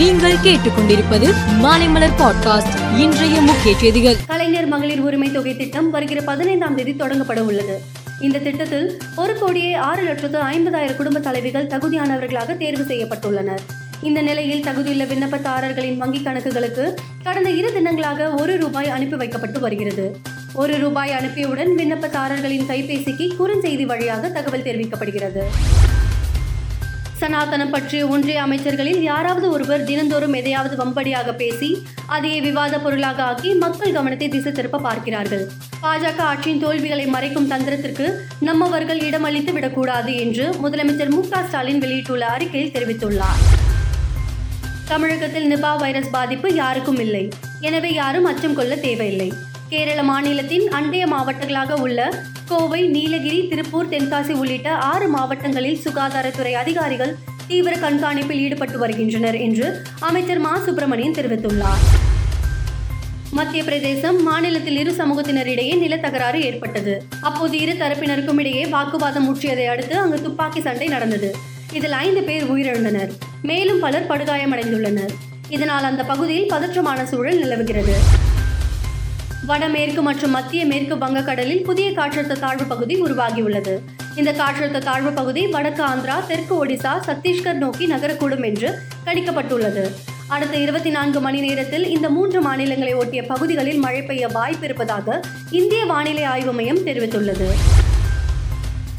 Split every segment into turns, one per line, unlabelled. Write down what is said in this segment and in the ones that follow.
நீங்கள் கேட்டுக்கொண்டிருப்பது மாலைமலர் பாட்காஸ்ட் இன்றைய முக்கிய செய்திகள் கலைஞர் மகளிர்
உரிமை தொகை திட்டம் வருகிற பதினைந்தாம் தேதி தொடங்கப்பட உள்ளது இந்த திட்டத்தில் ஒரு கோடியே ஆறு லட்சத்து ஐம்பதாயிரம் குடும்ப தலைவிகள் தகுதியானவர்களாக தேர்வு செய்யப்பட்டுள்ளனர் இந்த நிலையில் தகுதியுள்ள விண்ணப்பதாரர்களின் வங்கிக் கணக்குகளுக்கு கடந்த இரு தினங்களாக ஒரு ரூபாய் அனுப்பி வைக்கப்பட்டு வருகிறது ஒரு ரூபாய் அனுப்பியவுடன் விண்ணப்பதாரர்களின் கைபேசிக்கு குறுஞ்செய்தி வழியாக தகவல் தெரிவிக்கப்படுகிறது சனாதனம் பற்றிய ஒன்றிய அமைச்சர்களில் யாராவது ஒருவர் தினந்தோறும் எதையாவது வம்படியாக பேசி அதையே விவாத பொருளாக ஆக்கி மக்கள் கவனத்தை திசை திருப்ப பார்க்கிறார்கள் பாஜக ஆட்சியின் தோல்விகளை மறைக்கும் தந்திரத்திற்கு நம்மவர்கள் இடமளித்து விடக்கூடாது என்று முதலமைச்சர் மு ஸ்டாலின் வெளியிட்டுள்ள அறிக்கையில் தெரிவித்துள்ளார் தமிழகத்தில் நிபா வைரஸ் பாதிப்பு யாருக்கும் இல்லை எனவே யாரும் அச்சம் கொள்ள தேவையில்லை கேரள மாநிலத்தின் அண்டைய மாவட்டங்களாக உள்ள கோவை நீலகிரி திருப்பூர் தென்காசி உள்ளிட்ட ஆறு மாவட்டங்களில் சுகாதாரத்துறை அதிகாரிகள் தீவிர கண்காணிப்பில் ஈடுபட்டு வருகின்றனர் என்று அமைச்சர் மா சுப்பிரமணியன் தெரிவித்துள்ளார் மத்திய பிரதேசம் மாநிலத்தில் இரு சமூகத்தினரிடையே நிலத்தகராறு ஏற்பட்டது அப்போது இரு தரப்பினருக்கும் இடையே வாக்குவாதம் முற்றியதை அடுத்து அங்கு துப்பாக்கி சண்டை நடந்தது இதில் ஐந்து பேர் உயிரிழந்தனர் மேலும் பலர் படுகாயமடைந்துள்ளனர் இதனால் அந்த பகுதியில் பதற்றமான சூழல் நிலவுகிறது வடமேற்கு மற்றும் மத்திய மேற்கு வங்கக்கடலில் புதிய காற்றழுத்த தாழ்வு பகுதி உருவாகியுள்ளது இந்த காற்றழுத்த தாழ்வு பகுதி வடக்கு ஆந்திரா தெற்கு ஒடிசா சத்தீஸ்கர் நோக்கி நகரக்கூடும் என்று கணிக்கப்பட்டுள்ளது அடுத்த இருபத்தி நான்கு மணி நேரத்தில் இந்த மூன்று மாநிலங்களை ஒட்டிய பகுதிகளில் மழை பெய்ய வாய்ப்பு இருப்பதாக இந்திய வானிலை ஆய்வு மையம் தெரிவித்துள்ளது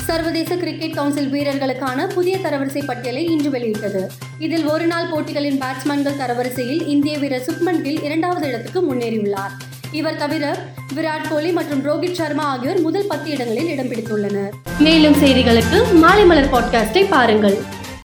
சர்வதேச கிரிக்கெட் கவுன்சில் வீரர்களுக்கான புதிய தரவரிசை பட்டியலை இன்று வெளியிட்டது இதில் ஒருநாள் போட்டிகளின் பேட்ஸ்மேன்கள் தரவரிசையில் இந்திய வீரர் சுப்மன் கில் இரண்டாவது இடத்துக்கு முன்னேறியுள்ளார் இவர் தவிர விராட் கோலி மற்றும் ரோஹித் சர்மா ஆகியோர் முதல் பத்து இடங்களில் இடம் பிடித்துள்ளனர்
மேலும் செய்திகளுக்கு மாலை மலர் பாட்காஸ்டை பாருங்கள்